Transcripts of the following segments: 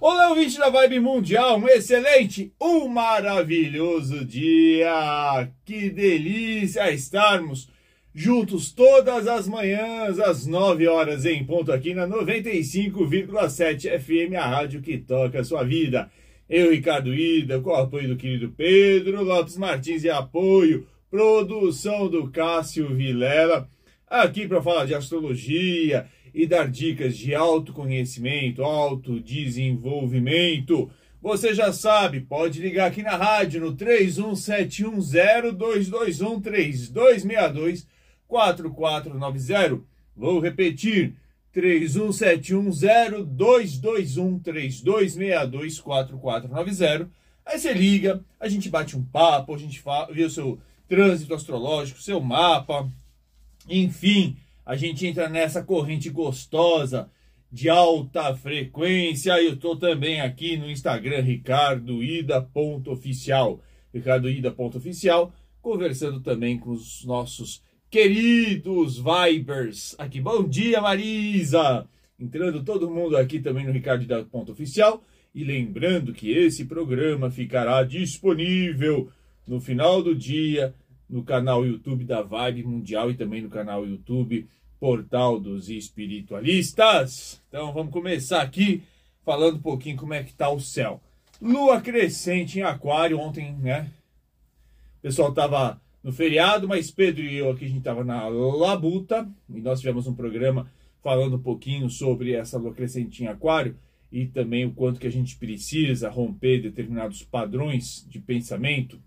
Olá, ouvinte da Vibe Mundial, um excelente, um maravilhoso dia! Que delícia estarmos juntos todas as manhãs, às 9 horas em ponto, aqui na 95,7 FM, a rádio que toca a sua vida. Eu, Ricardo Ida, com o apoio do querido Pedro Lopes Martins e apoio, produção do Cássio Vilela, aqui para falar de astrologia e dar dicas de autoconhecimento, autodesenvolvimento. Você já sabe, pode ligar aqui na rádio no 317102213262 Vou repetir, 317102213262 Aí você liga, a gente bate um papo, a gente vê o seu trânsito astrológico, seu mapa, enfim, a gente entra nessa corrente gostosa de alta frequência. Eu estou também aqui no Instagram, ricardoida.oficial. Ricardoida.oficial, conversando também com os nossos queridos Vibers. Aqui, bom dia, Marisa! Entrando todo mundo aqui também no ricardoida.oficial. E lembrando que esse programa ficará disponível no final do dia no canal YouTube da Vibe Mundial e também no canal YouTube Portal dos Espiritualistas. Então vamos começar aqui falando um pouquinho como é que tá o céu. Lua crescente em aquário ontem, né? O pessoal tava no feriado, mas Pedro e eu aqui a gente tava na labuta e nós tivemos um programa falando um pouquinho sobre essa lua crescente em aquário e também o quanto que a gente precisa romper determinados padrões de pensamento,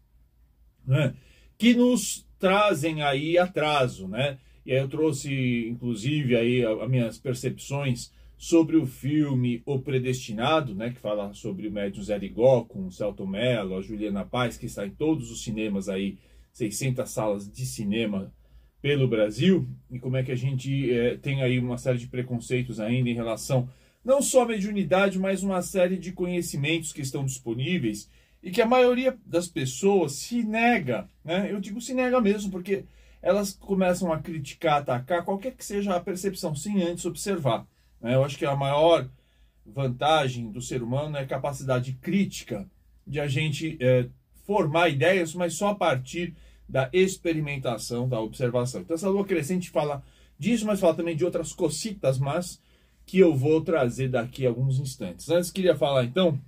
né? Que nos trazem aí atraso, né? E aí eu trouxe, inclusive, aí as minhas percepções sobre o filme O Predestinado, né, que fala sobre o médium Zé Ligó, com o Celto Mello, a Juliana Paz, que está em todos os cinemas aí, 600 salas de cinema pelo Brasil, e como é que a gente é, tem aí uma série de preconceitos ainda em relação não só à mediunidade, mas uma série de conhecimentos que estão disponíveis e que a maioria das pessoas se nega, né? Eu digo se nega mesmo, porque elas começam a criticar, atacar, qualquer que seja a percepção, sem antes observar. Né? Eu acho que a maior vantagem do ser humano é a capacidade crítica de a gente é, formar ideias, mas só a partir da experimentação, da observação. Então, essa lua crescente fala disso, mas fala também de outras cocitas, mas que eu vou trazer daqui a alguns instantes. Antes, queria falar então,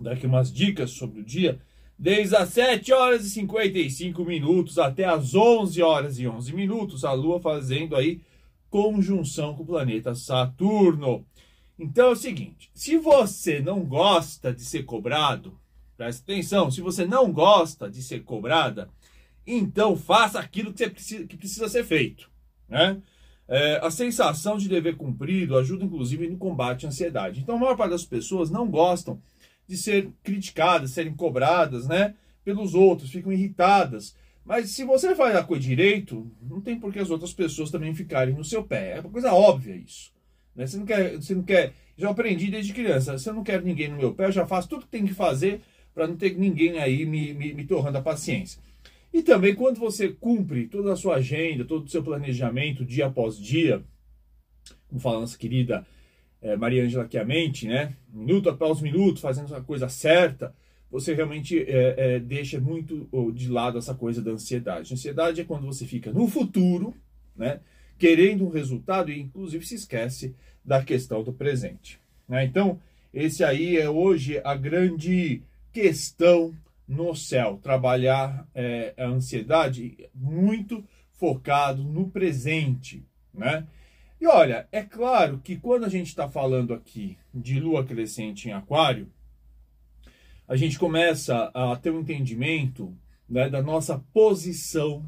daqui umas dicas sobre o dia Desde as 7 horas e 55 minutos até as 11 horas e 11 minutos, a Lua fazendo aí conjunção com o planeta Saturno. Então é o seguinte: se você não gosta de ser cobrado, presta atenção, se você não gosta de ser cobrada, então faça aquilo que, precisa, que precisa ser feito. Né? É, a sensação de dever cumprido ajuda, inclusive, no combate à ansiedade. Então, a maior parte das pessoas não gostam de ser criticadas, serem cobradas, né, pelos outros, ficam irritadas. Mas se você faz a coisa direito, não tem por que as outras pessoas também ficarem no seu pé. É uma coisa óbvia isso. Né? Você não quer, você não quer. Já aprendi desde criança. Se eu não quero ninguém no meu pé, eu já faço tudo que tem que fazer para não ter ninguém aí me, me, me torrando a paciência. E também quando você cumpre toda a sua agenda, todo o seu planejamento dia após dia, como fala nossa querida é, Maria Ângela Chiamente, né? Minuto após minuto, fazendo a coisa certa, você realmente é, é, deixa muito de lado essa coisa da ansiedade. Ansiedade é quando você fica no futuro, né? Querendo um resultado e, inclusive, se esquece da questão do presente. Né? Então, esse aí é hoje a grande questão no céu. Trabalhar é, a ansiedade muito focado no presente, né? E olha, é claro que quando a gente está falando aqui de lua crescente em Aquário, a gente começa a ter um entendimento né, da nossa posição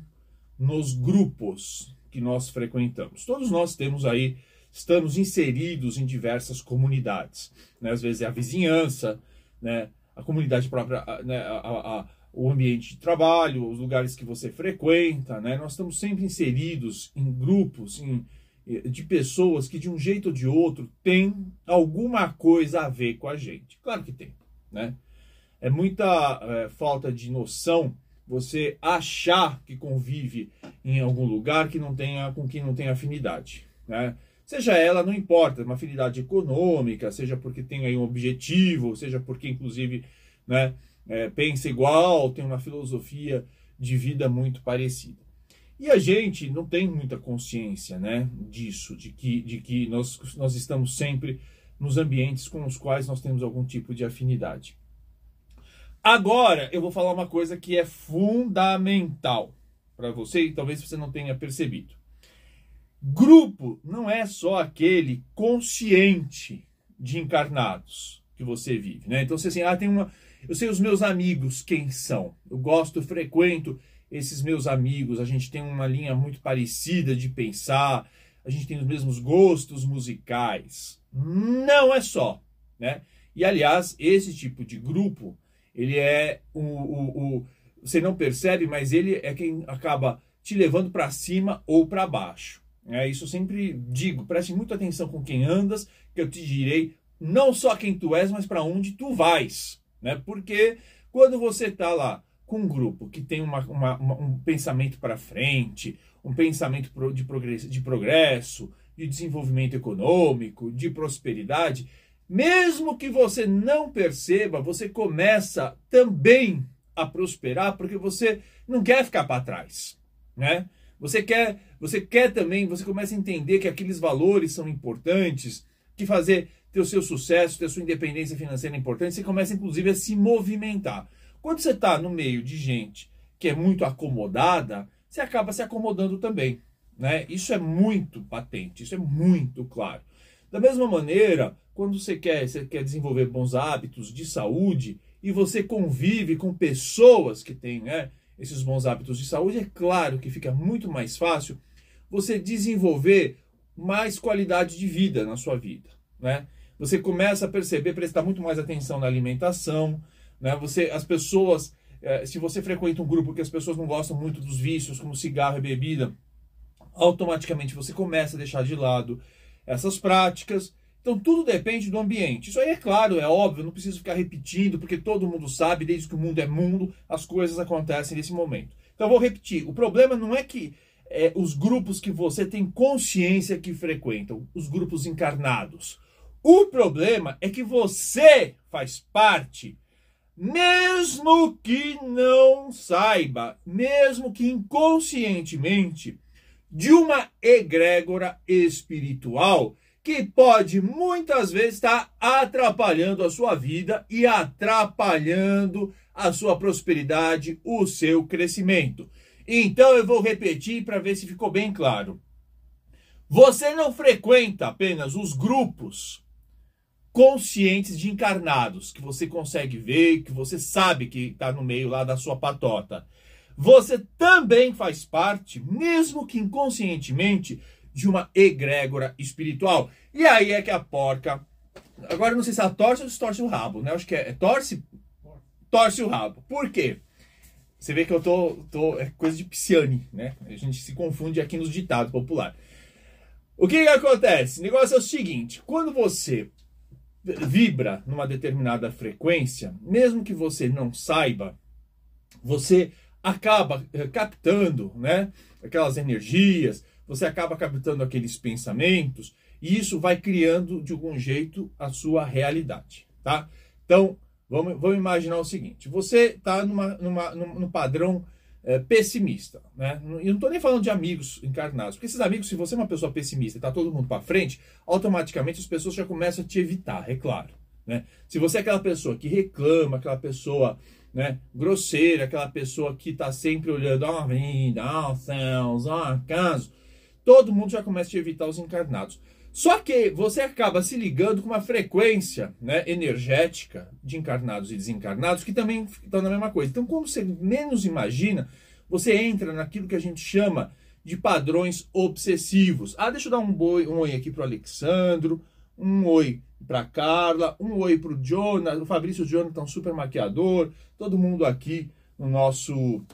nos grupos que nós frequentamos. Todos nós temos aí, estamos inseridos em diversas comunidades. Né? Às vezes é a vizinhança, né? a comunidade própria, né? a, a, a, o ambiente de trabalho, os lugares que você frequenta. Né? Nós estamos sempre inseridos em grupos, em de pessoas que de um jeito ou de outro tem alguma coisa a ver com a gente. Claro que tem, né? É muita é, falta de noção você achar que convive em algum lugar que não tenha com quem não tem afinidade, né? Seja ela, não importa, uma afinidade econômica, seja porque tem aí um objetivo, seja porque, inclusive, né, é, pensa igual, tem uma filosofia de vida muito parecida. E a gente não tem muita consciência né, disso, de que, de que nós, nós estamos sempre nos ambientes com os quais nós temos algum tipo de afinidade. Agora, eu vou falar uma coisa que é fundamental para você e talvez você não tenha percebido. Grupo não é só aquele consciente de encarnados que você vive, né? Então você assim, ah, tem uma, eu sei os meus amigos quem são. Eu gosto, frequento esses meus amigos, a gente tem uma linha muito parecida de pensar, a gente tem os mesmos gostos musicais. Não é só, né? E aliás, esse tipo de grupo, ele é o, o, o você não percebe, mas ele é quem acaba te levando para cima ou para baixo. É, isso eu sempre digo, preste muita atenção com quem andas, que eu te direi não só quem tu és, mas para onde tu vais. Né? Porque quando você está lá com um grupo que tem uma, uma, uma, um pensamento para frente, um pensamento de progresso, de progresso, de desenvolvimento econômico, de prosperidade, mesmo que você não perceba, você começa também a prosperar porque você não quer ficar para trás, né? Você quer, você quer também, você começa a entender que aqueles valores são importantes, que fazer ter o seu sucesso, ter a sua independência financeira é importante, você começa inclusive a se movimentar. Quando você está no meio de gente que é muito acomodada, você acaba se acomodando também. Né? Isso é muito patente, isso é muito claro. Da mesma maneira, quando você quer, você quer desenvolver bons hábitos de saúde e você convive com pessoas que têm né, esses bons hábitos de saúde, é claro que fica muito mais fácil você desenvolver mais qualidade de vida na sua vida, né? Você começa a perceber, prestar muito mais atenção na alimentação, né? Você, as pessoas, eh, se você frequenta um grupo que as pessoas não gostam muito dos vícios, como cigarro e bebida, automaticamente você começa a deixar de lado essas práticas. Então tudo depende do ambiente. Isso aí é claro, é óbvio, não preciso ficar repetindo, porque todo mundo sabe, desde que o mundo é mundo, as coisas acontecem nesse momento. Então vou repetir. O problema não é que é, os grupos que você tem consciência que frequentam, os grupos encarnados. O problema é que você faz parte, mesmo que não saiba, mesmo que inconscientemente, de uma egrégora espiritual que pode muitas vezes estar atrapalhando a sua vida e atrapalhando a sua prosperidade, o seu crescimento. Então eu vou repetir para ver se ficou bem claro. Você não frequenta apenas os grupos conscientes de encarnados, que você consegue ver, que você sabe que está no meio lá da sua patota. Você também faz parte, mesmo que inconscientemente, de uma egrégora espiritual. E aí é que a porca. Agora eu não sei se ela torce ou torce o rabo, né? Acho que é, é torce. Torce o rabo. Por quê? Você vê que eu tô, tô. É coisa de Pisciane, né? A gente se confunde aqui nos ditados populares. O que, que acontece? O negócio é o seguinte: quando você vibra numa determinada frequência, mesmo que você não saiba, você acaba eh, captando, né? Aquelas energias, você acaba captando aqueles pensamentos e isso vai criando de algum jeito a sua realidade, tá? Então, vamos, vamos imaginar o seguinte: você está numa, numa, num, num padrão é, pessimista, né? E não estou nem falando de amigos encarnados, porque esses amigos, se você é uma pessoa pessimista e está todo mundo para frente, automaticamente as pessoas já começam a te evitar, é claro. Né? Se você é aquela pessoa que reclama, aquela pessoa né, grosseira, aquela pessoa que está sempre olhando a vida, aos céus, ao acaso, todo mundo já começa a te evitar os encarnados. Só que você acaba se ligando com uma frequência né, energética de encarnados e desencarnados que também estão na mesma coisa. Então, quando você menos imagina, você entra naquilo que a gente chama de padrões obsessivos. Ah, deixa eu dar um, boi, um oi aqui para o Alexandro, um oi para Carla, um oi para o Jonathan, o Fabrício Jonathan, super maquiador, todo mundo aqui no nosso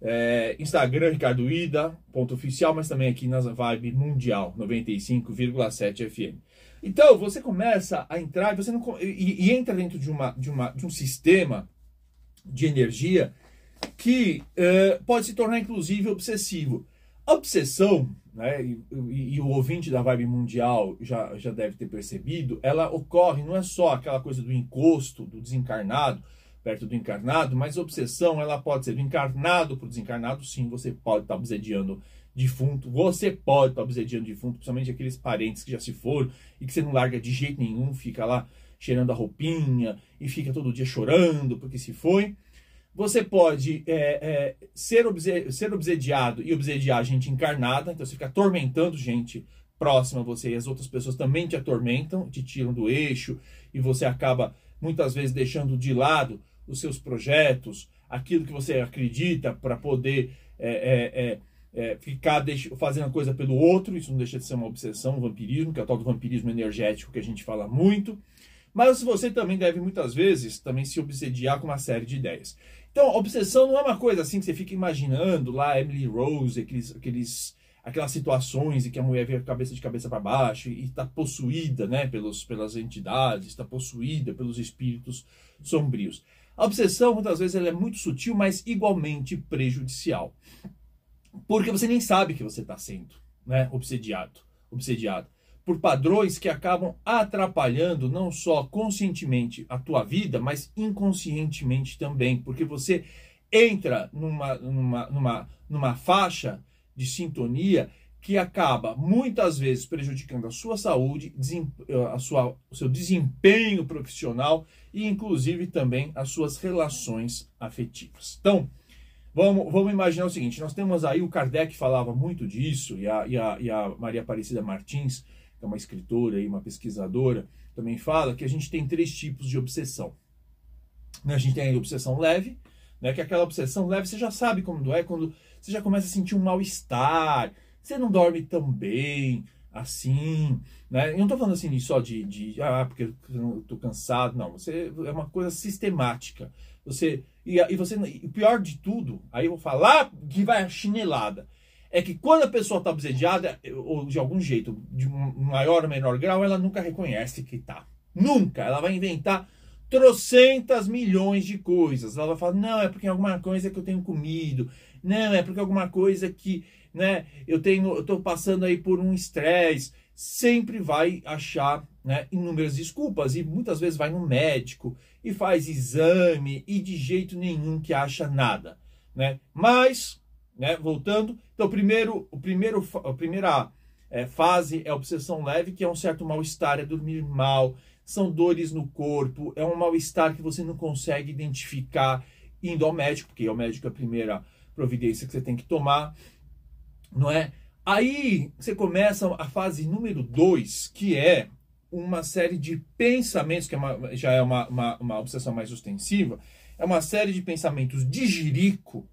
é, Instagram, Ricardo Ida, ponto oficial, mas também aqui na Vibe Mundial, 95,7 FM. Então, você começa a entrar você não, e, e, entra dentro de, uma, de, uma, de um sistema de energia que uh, pode se tornar, inclusive, obsessivo. A obsessão, né, e, e, e, o ouvinte da vibe mundial já, já deve ter percebido, ela ocorre, não é só aquela coisa do encosto, do desencarnado, perto do encarnado, mas obsessão ela pode ser do encarnado para o desencarnado, sim, você pode estar tá obsediando defunto, você pode estar tá obsediando defunto, principalmente aqueles parentes que já se foram e que você não larga de jeito nenhum, fica lá cheirando a roupinha e fica todo dia chorando porque se foi. Você pode é, é, ser, obse ser obsediado e obsediar gente encarnada, então você fica atormentando gente próxima a você e as outras pessoas também te atormentam, te tiram do eixo e você acaba muitas vezes deixando de lado os seus projetos, aquilo que você acredita para poder é, é, é, é ficar fazendo a coisa pelo outro, isso não deixa de ser uma obsessão, um vampirismo, que é o tal do vampirismo energético que a gente fala muito. Mas você também deve muitas vezes também se obsediar com uma série de ideias. Então, obsessão não é uma coisa assim que você fica imaginando lá, Emily Rose, aqueles, aqueles, aquelas situações em que a mulher vê a cabeça de cabeça para baixo e está possuída né, pelos, pelas entidades, está possuída pelos espíritos sombrios. A obsessão, muitas vezes, ela é muito sutil, mas igualmente prejudicial. Porque você nem sabe que você está sendo né, obsediado, obsediado por padrões que acabam atrapalhando não só conscientemente a tua vida, mas inconscientemente também, porque você entra numa, numa, numa, numa faixa de sintonia que acaba muitas vezes prejudicando a sua saúde, a sua, o seu desempenho profissional e inclusive também as suas relações afetivas. Então, vamos, vamos imaginar o seguinte: nós temos aí o Kardec falava muito disso, e a, e a, e a Maria Aparecida Martins é uma escritora e uma pesquisadora, também fala que a gente tem três tipos de obsessão. Né, a gente tem a obsessão leve, né, que é aquela obsessão leve, você já sabe como é, quando você já começa a sentir um mal-estar, você não dorme tão bem, assim, né? Eu não estou falando assim só de, de ah, porque eu estou cansado, não. Você é uma coisa sistemática. Você e, e você, o pior de tudo, aí eu vou falar que vai a chinelada é que quando a pessoa está obsediada, ou de algum jeito, de maior ou menor grau, ela nunca reconhece que está. Nunca. Ela vai inventar trocentas milhões de coisas. Ela vai falar, não, é porque alguma coisa que eu tenho comido. Não, é porque alguma coisa que, né, eu tenho, eu tô passando aí por um estresse. Sempre vai achar, né, inúmeras desculpas e muitas vezes vai no médico e faz exame e de jeito nenhum que acha nada, né? Mas né? Voltando, então, primeiro, o primeiro, a primeira é, fase é obsessão leve, que é um certo mal-estar, é dormir mal, são dores no corpo, é um mal-estar que você não consegue identificar indo ao médico, porque o médico é a primeira providência que você tem que tomar, não é? Aí você começa a fase número dois, que é uma série de pensamentos, que é uma, já é uma, uma, uma obsessão mais ostensiva, é uma série de pensamentos de jirico,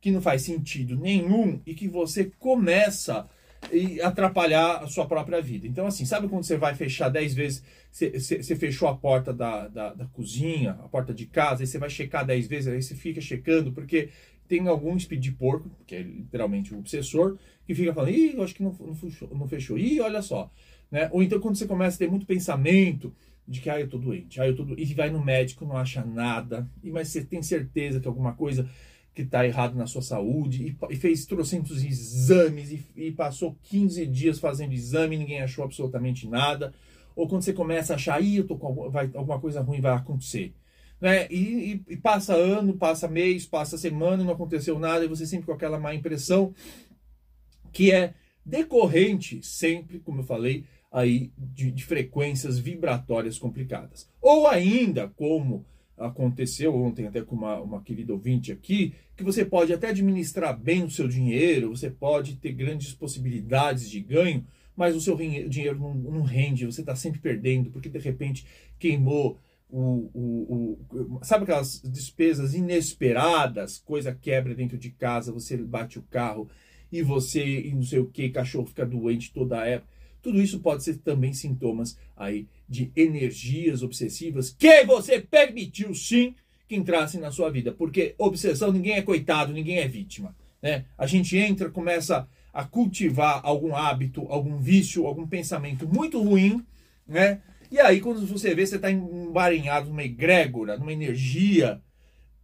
que não faz sentido nenhum e que você começa a atrapalhar a sua própria vida. Então, assim, sabe quando você vai fechar 10 vezes, você, você, fechou a porta da, da, da, cozinha, a porta de casa, e você vai checar 10 vezes, aí você fica checando, porque tem algum speed de porco, que é literalmente o obsessor, que fica falando, ih, eu acho que não, não, fechou, não fechou, ih, olha só. Né? Ou então quando você começa a ter muito pensamento de que, ah, eu tô doente, ah, eu tô doente, e vai no médico, não acha nada, e mas você tem certeza que alguma coisa que está errado na sua saúde e, e fez trocentos exames e, e, passou 15 dias fazendo exame ninguém achou absolutamente nada. Ou quando você começa a achar, Ih, eu tô com vai, alguma coisa ruim vai acontecer. Né? E, e, passa ano, passa mês, passa semana e não aconteceu nada e você sempre com aquela má impressão que é decorrente sempre, como eu falei, aí de, de frequências vibratórias complicadas. Ou ainda, como aconteceu ontem até com uma, uma querida ouvinte aqui, que você pode até administrar bem o seu dinheiro, você pode ter grandes possibilidades de ganho, mas o seu dinheiro não, não rende, você está sempre perdendo, porque de repente queimou o, o, o, Sabe aquelas despesas inesperadas, coisa quebra dentro de casa, você bate o carro e você, e não sei o que, cachorro fica doente toda a época. Tudo isso pode ser também sintomas aí de energias obsessivas que você permitiu sim que entrassem na sua vida, porque obsessão ninguém é coitado, ninguém é vítima, né? A gente entra, começa a cultivar algum hábito, algum vício, algum pensamento muito ruim, né? E aí quando você vê, você está embarinhado numa egrégora, numa energia.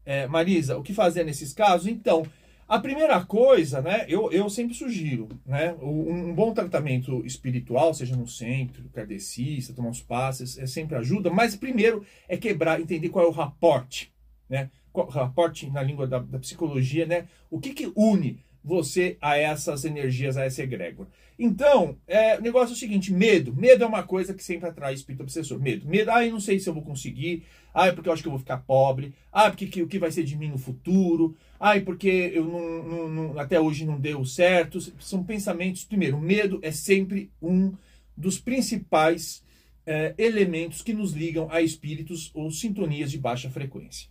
É, Marisa, o que fazer nesses casos? Então, A primeira coisa, né, eu, eu sempre sugiro, né, um, um bom tratamento espiritual, seja no centro, kardecista, tomar uns passes, é sempre ajuda, mas primeiro é quebrar, entender qual é o raporte, né, qual, raporte na língua da, da psicologia, né, o que que une você a essas energias, a essa egrégora. Então, é, o negócio é o seguinte: medo. Medo é uma coisa que sempre atrai espírito obsessor. Medo. Medo, ah, eu não sei se eu vou conseguir. Ah, porque eu acho que eu vou ficar pobre. Ah, porque que, o que vai ser de mim no futuro. Ah, porque eu não, não, não, até hoje não deu certo. São pensamentos. Primeiro, medo é sempre um dos principais é, elementos que nos ligam a espíritos ou sintonias de baixa frequência.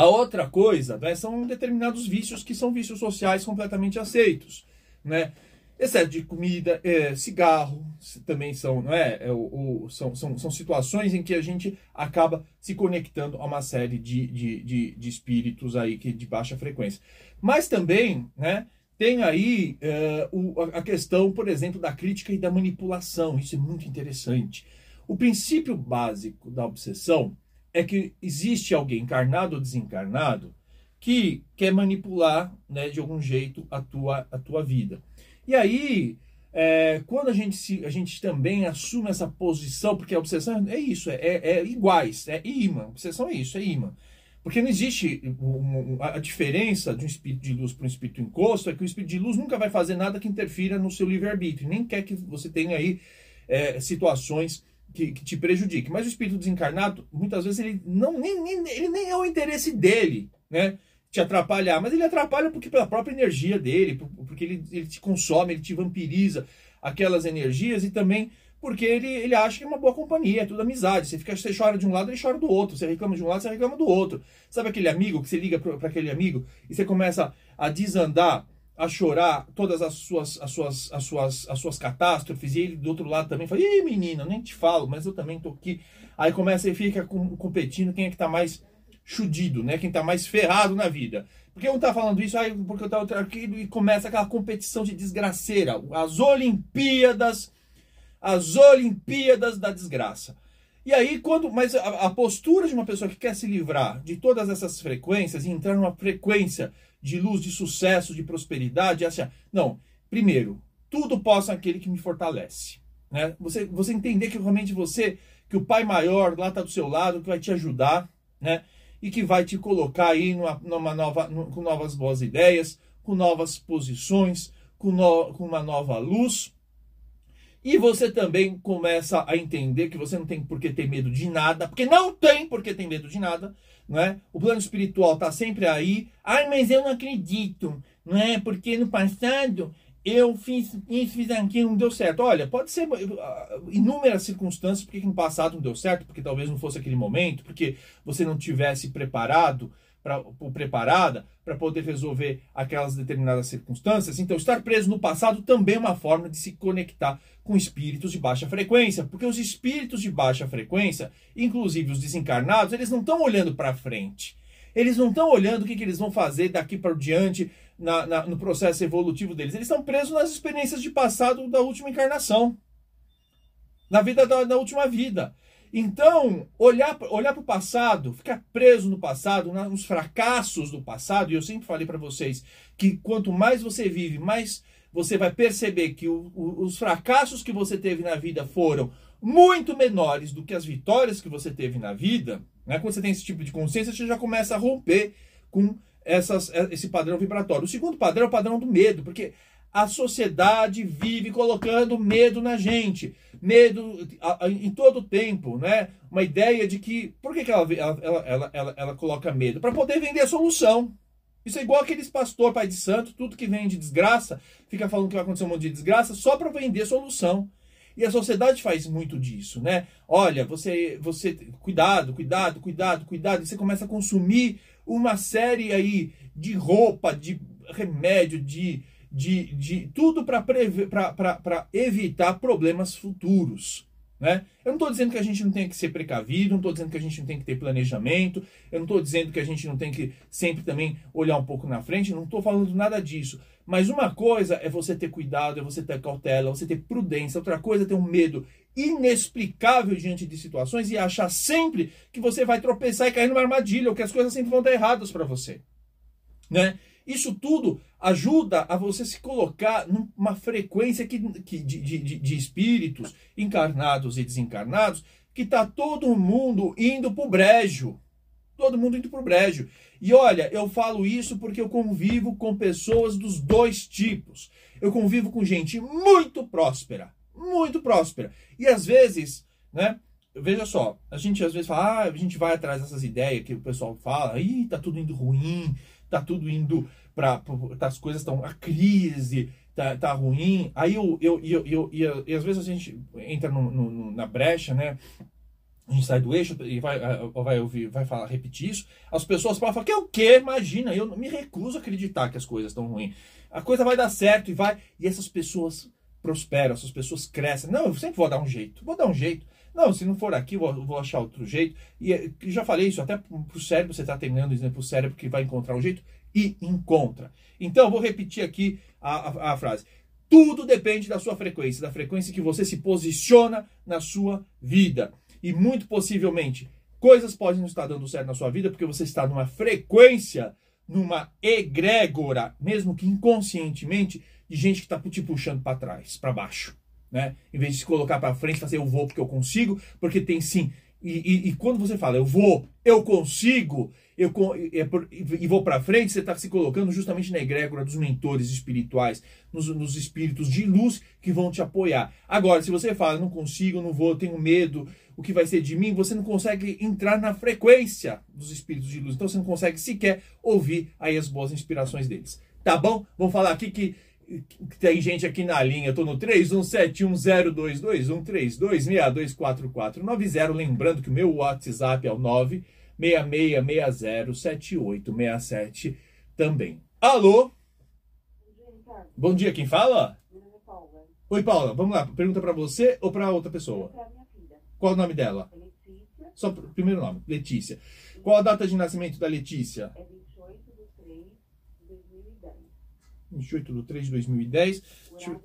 A outra coisa né, são determinados vícios que são vícios sociais completamente aceitos, né? Excesso de comida, é, cigarro, também são, não é? é o, o, são, são, são situações em que a gente acaba se conectando a uma série de, de, de, de espíritos aí que de baixa frequência. Mas também, né? Tem aí é, o, a questão, por exemplo, da crítica e da manipulação. Isso é muito interessante. O princípio básico da obsessão é que existe alguém encarnado ou desencarnado que quer manipular né, de algum jeito a tua, a tua vida. E aí, é, quando a gente, se, a gente também assume essa posição, porque a obsessão é isso, é, é, é iguais, é imã. Obsessão é isso, é imã. Porque não existe a diferença de um espírito de luz para um espírito encosto, é que o espírito de luz nunca vai fazer nada que interfira no seu livre-arbítrio, nem quer que você tenha aí é, situações que, que, te prejudique. Mas o espírito desencarnado, muitas vezes, ele não nem, nem, ele nem é o interesse dele, né? Te atrapalhar, mas ele atrapalha porque pela própria energia dele, porque ele, ele te consome, ele te vampiriza aquelas energias e também porque ele, ele acha que é uma boa companhia, é tudo amizade. Você, fica, você chora de um lado, ele chora do outro. Você reclama de um lado, você reclama do outro. Sabe aquele amigo que você liga para aquele amigo e você começa a desandar a chorar todas as suas, as suas, as suas, as suas catástrofes, e ele do outro lado também fala, ih, menina, nem te falo, mas eu também tô aqui. Aí começa e fica com, competindo quem é que tá mais chudido, né? Quem tá mais ferrado na vida. Porque um tá falando isso, aí porque eu tava aqui, e começa aquela competição de desgraceira. As Olimpíadas, as Olimpíadas da desgraça. E aí, quando. Mas a, a postura de uma pessoa que quer se livrar de todas essas frequências e entrar numa frequência de luz, de sucesso, de prosperidade, é assim, não, primeiro, tudo posso aquele que me fortalece. Né? Você, você entender que realmente você, que o Pai Maior lá está do seu lado, que vai te ajudar, né? E que vai te colocar aí numa, numa nova, com novas boas ideias, com novas posições, com, no, com uma nova luz. E você também começa a entender que você não tem por que ter medo de nada, porque não tem por que ter medo de nada, não é? O plano espiritual está sempre aí. Ai, mas eu não acredito, não é? Porque no passado eu fiz isso, fiz aquilo, não deu certo. Olha, pode ser uh, inúmeras circunstâncias porque no passado não deu certo, porque talvez não fosse aquele momento, porque você não tivesse preparado pra, preparada para poder resolver aquelas determinadas circunstâncias. Então, estar preso no passado também é uma forma de se conectar com espíritos de baixa frequência, porque os espíritos de baixa frequência, inclusive os desencarnados, eles não estão olhando para frente. Eles não estão olhando o que, que, eles vão fazer daqui para diante na, na, no processo evolutivo deles. Eles estão presos nas experiências de passado da última encarnação, na vida da, da última vida. Então, olhar, olhar para o passado, ficar preso no passado, nos fracassos do passado, e eu sempre falei para vocês que quanto mais você vive, mais você vai perceber que o, o, os fracassos que você teve na vida foram muito menores do que as vitórias que você teve na vida. Né? Quando você tem esse tipo de consciência, você já começa a romper com essas, esse padrão vibratório. O segundo padrão é o padrão do medo, porque a sociedade vive colocando medo na gente, medo em todo o tempo, né? Uma ideia de que. Por que, que ela, ela, ela, ela, ela coloca medo? Para poder vender a solução. Isso é igual aqueles pastor, pai de santo, tudo que vem de desgraça, fica falando que vai acontecer um monte de desgraça só para vender solução. E a sociedade faz muito disso, né? Olha, você, você, cuidado, cuidado, cuidado, cuidado. E você começa a consumir uma série aí de roupa, de remédio, de de, de tudo para evitar problemas futuros. Né? Eu não estou dizendo que a gente não tem que ser precavido, não estou dizendo que a gente não tem que ter planejamento, eu não estou dizendo que a gente não tem que sempre também olhar um pouco na frente, não estou falando nada disso. Mas uma coisa é você ter cuidado, é você ter cautela, você ter prudência, outra coisa é ter um medo inexplicável diante de situações e achar sempre que você vai tropeçar e cair numa armadilha, ou que as coisas sempre vão dar erradas para você. Né? Isso tudo ajuda a você se colocar numa frequência que, que de, de, de espíritos encarnados e desencarnados que tá todo mundo indo pro brejo. Todo mundo indo pro brejo. E olha, eu falo isso porque eu convivo com pessoas dos dois tipos. Eu convivo com gente muito próspera, muito próspera. E às vezes, né? Veja só, a gente às vezes fala, ah, a gente vai atrás dessas ideias que o pessoal fala, ih, tá tudo indo ruim, tá tudo indo para tá, as coisas estão a crise, tá, tá ruim. Aí eu, eu, eu, eu, eu, e às vezes a gente entra no, no, na brecha, né? A gente sai do eixo e vai, vai ouvir, vai falar, repetir isso. As pessoas falam, que é o quê? Imagina, eu me recuso a acreditar que as coisas estão ruins. A coisa vai dar certo e vai. E essas pessoas prosperam, essas pessoas crescem. Não, eu sempre vou dar um jeito, vou dar um jeito. Não, se não for aqui, vou, vou achar outro jeito. E já falei isso, até pro cérebro, você está treinando isso né, pro cérebro que vai encontrar um jeito e encontra. Então, eu vou repetir aqui a, a, a frase. Tudo depende da sua frequência, da frequência que você se posiciona na sua vida. E muito possivelmente, coisas podem não estar dando certo na sua vida porque você está numa frequência, numa egrégora, mesmo que inconscientemente, de gente que está te puxando para trás, para baixo. Né? Em vez de se colocar para frente, fazer eu vou porque eu consigo, porque tem sim. E, e, e quando você fala eu vou, eu consigo, eu, e vou para frente, você está se colocando justamente na egrégora dos mentores espirituais, nos, nos, espíritos de luz que vão te apoiar. Agora, se você fala, não consigo, não vou, tenho medo, o que vai ser de mim, você não consegue entrar na frequência dos espíritos de luz. Então você não consegue sequer ouvir aí as boas inspirações deles. Tá bom? Vamos falar aqui que tem gente aqui na linha, eu tô no 3171022132624490, lembrando que o meu WhatsApp é o 966607867 também. Alô? Bom dia, quem fala? Oi, Paula, vamos lá, pergunta para você ou para outra pessoa? Qual o nome dela? Letícia. Só primeiro nome, Letícia. Qual a data de nascimento da Letícia? É 28 de 3 de 2010. Deixa eu...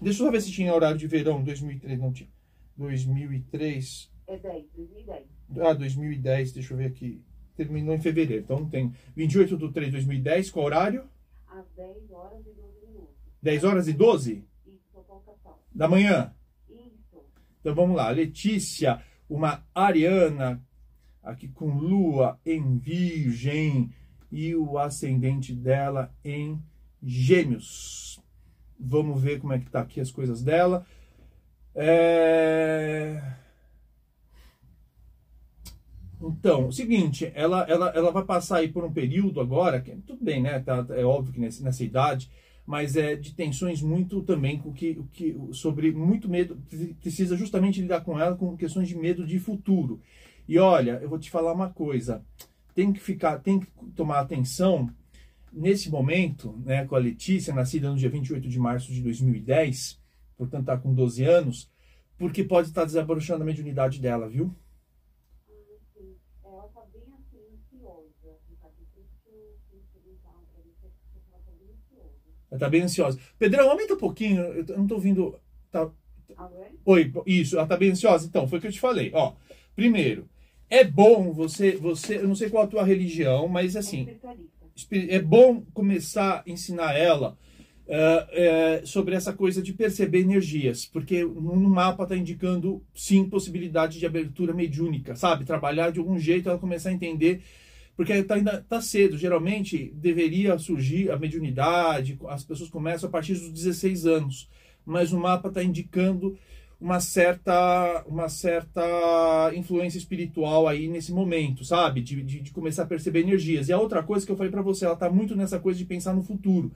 Deixa eu só ver se tinha horário de verão. 2003 não tinha. 2003. É 10, 2010. Ah, 2010, deixa eu ver aqui. Terminou em fevereiro, então não tem. 28 de 3 de 2010, qual horário? Às 10 horas e 12 minutos. 10 horas e 12? Isso, Da manhã? Isso. Então vamos lá. Letícia, uma ariana, aqui com lua em virgem e o ascendente dela em Gêmeos. Vamos ver como é que tá aqui as coisas dela. É... Então, seguinte, ela, ela, ela vai passar aí por um período agora, que tudo bem, né? Tá, é óbvio que nessa, nessa idade, mas é de tensões muito também com que, que sobre muito medo, precisa justamente lidar com ela com questões de medo de futuro. E olha, eu vou te falar uma coisa, tem que ficar, tem que tomar atenção nesse momento, né, com a Letícia, nascida no dia 28 de março de 2010, portanto está com 12 anos, porque pode estar desabrochando a mediunidade dela, viu? Ela está bem Ela está bem ansiosa. Pedrão, aumenta um pouquinho, eu não estou ouvindo. Tá... Oi, isso, ela está bem ansiosa? Então, foi o que eu te falei. Ó, primeiro, é bom você, você, eu não sei qual a tua religião, mas assim, é bom começar a ensinar ela uh, uh, sobre essa coisa de perceber energias, porque no mapa está indicando sim possibilidade de abertura mediúnica, sabe? Trabalhar de algum jeito, ela começar a entender, porque tá, ainda tá cedo. Geralmente deveria surgir a mediunidade, as pessoas começam a partir dos 16 anos, mas o mapa está indicando uma certa, uma certa influência espiritual aí nesse momento, sabe? De, de, de começar a perceber energias. E a outra coisa que eu falei para você, ela tá muito nessa coisa de pensar no futuro.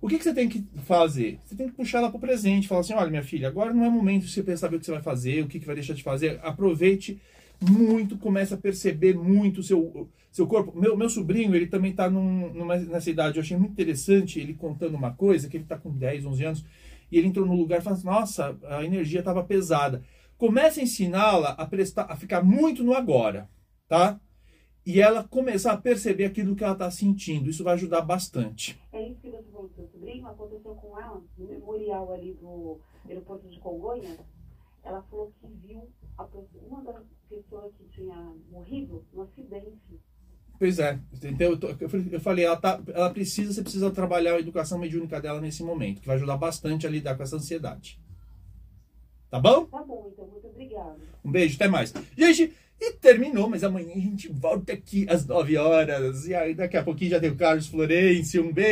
O que, que você tem que fazer? Você tem que puxar ela para o presente, falar assim: olha, minha filha, agora não é momento de você pensar o que você vai fazer, o que, que vai deixar de fazer. Aproveite muito, comece a perceber muito o seu, seu corpo. Meu, meu sobrinho, ele também está num, numa, nessa idade, eu achei muito interessante ele contando uma coisa, que ele está com 10, 11 anos e ele entrou no lugar e falou assim, nossa, a energia estava pesada. Comece a ensiná-la a prestar, a ficar muito no agora, tá? E ela começar a perceber aquilo que ela está sentindo. Isso vai ajudar bastante. É isso que você falou do seu sobrinho, aconteceu com ela no memorial ali do aeroporto de Congonhas. Ela falou que viu uma das pessoas que tinha morrido no acidente. Pois é. Então, eu, falei- ela, tá, ela precisa, você precisa trabalhar a educação mediúnica dela nesse momento, que vai ajudar bastante a lidar com essa ansiedade. Tá bom? Tá bom, então, muito obrigada. Um beijo, até mais. Gente, e terminou, mas amanhã a gente volta aqui às 9 horas. E aí daqui a pouquinho já tem o Carlos Florencio. Um beijo.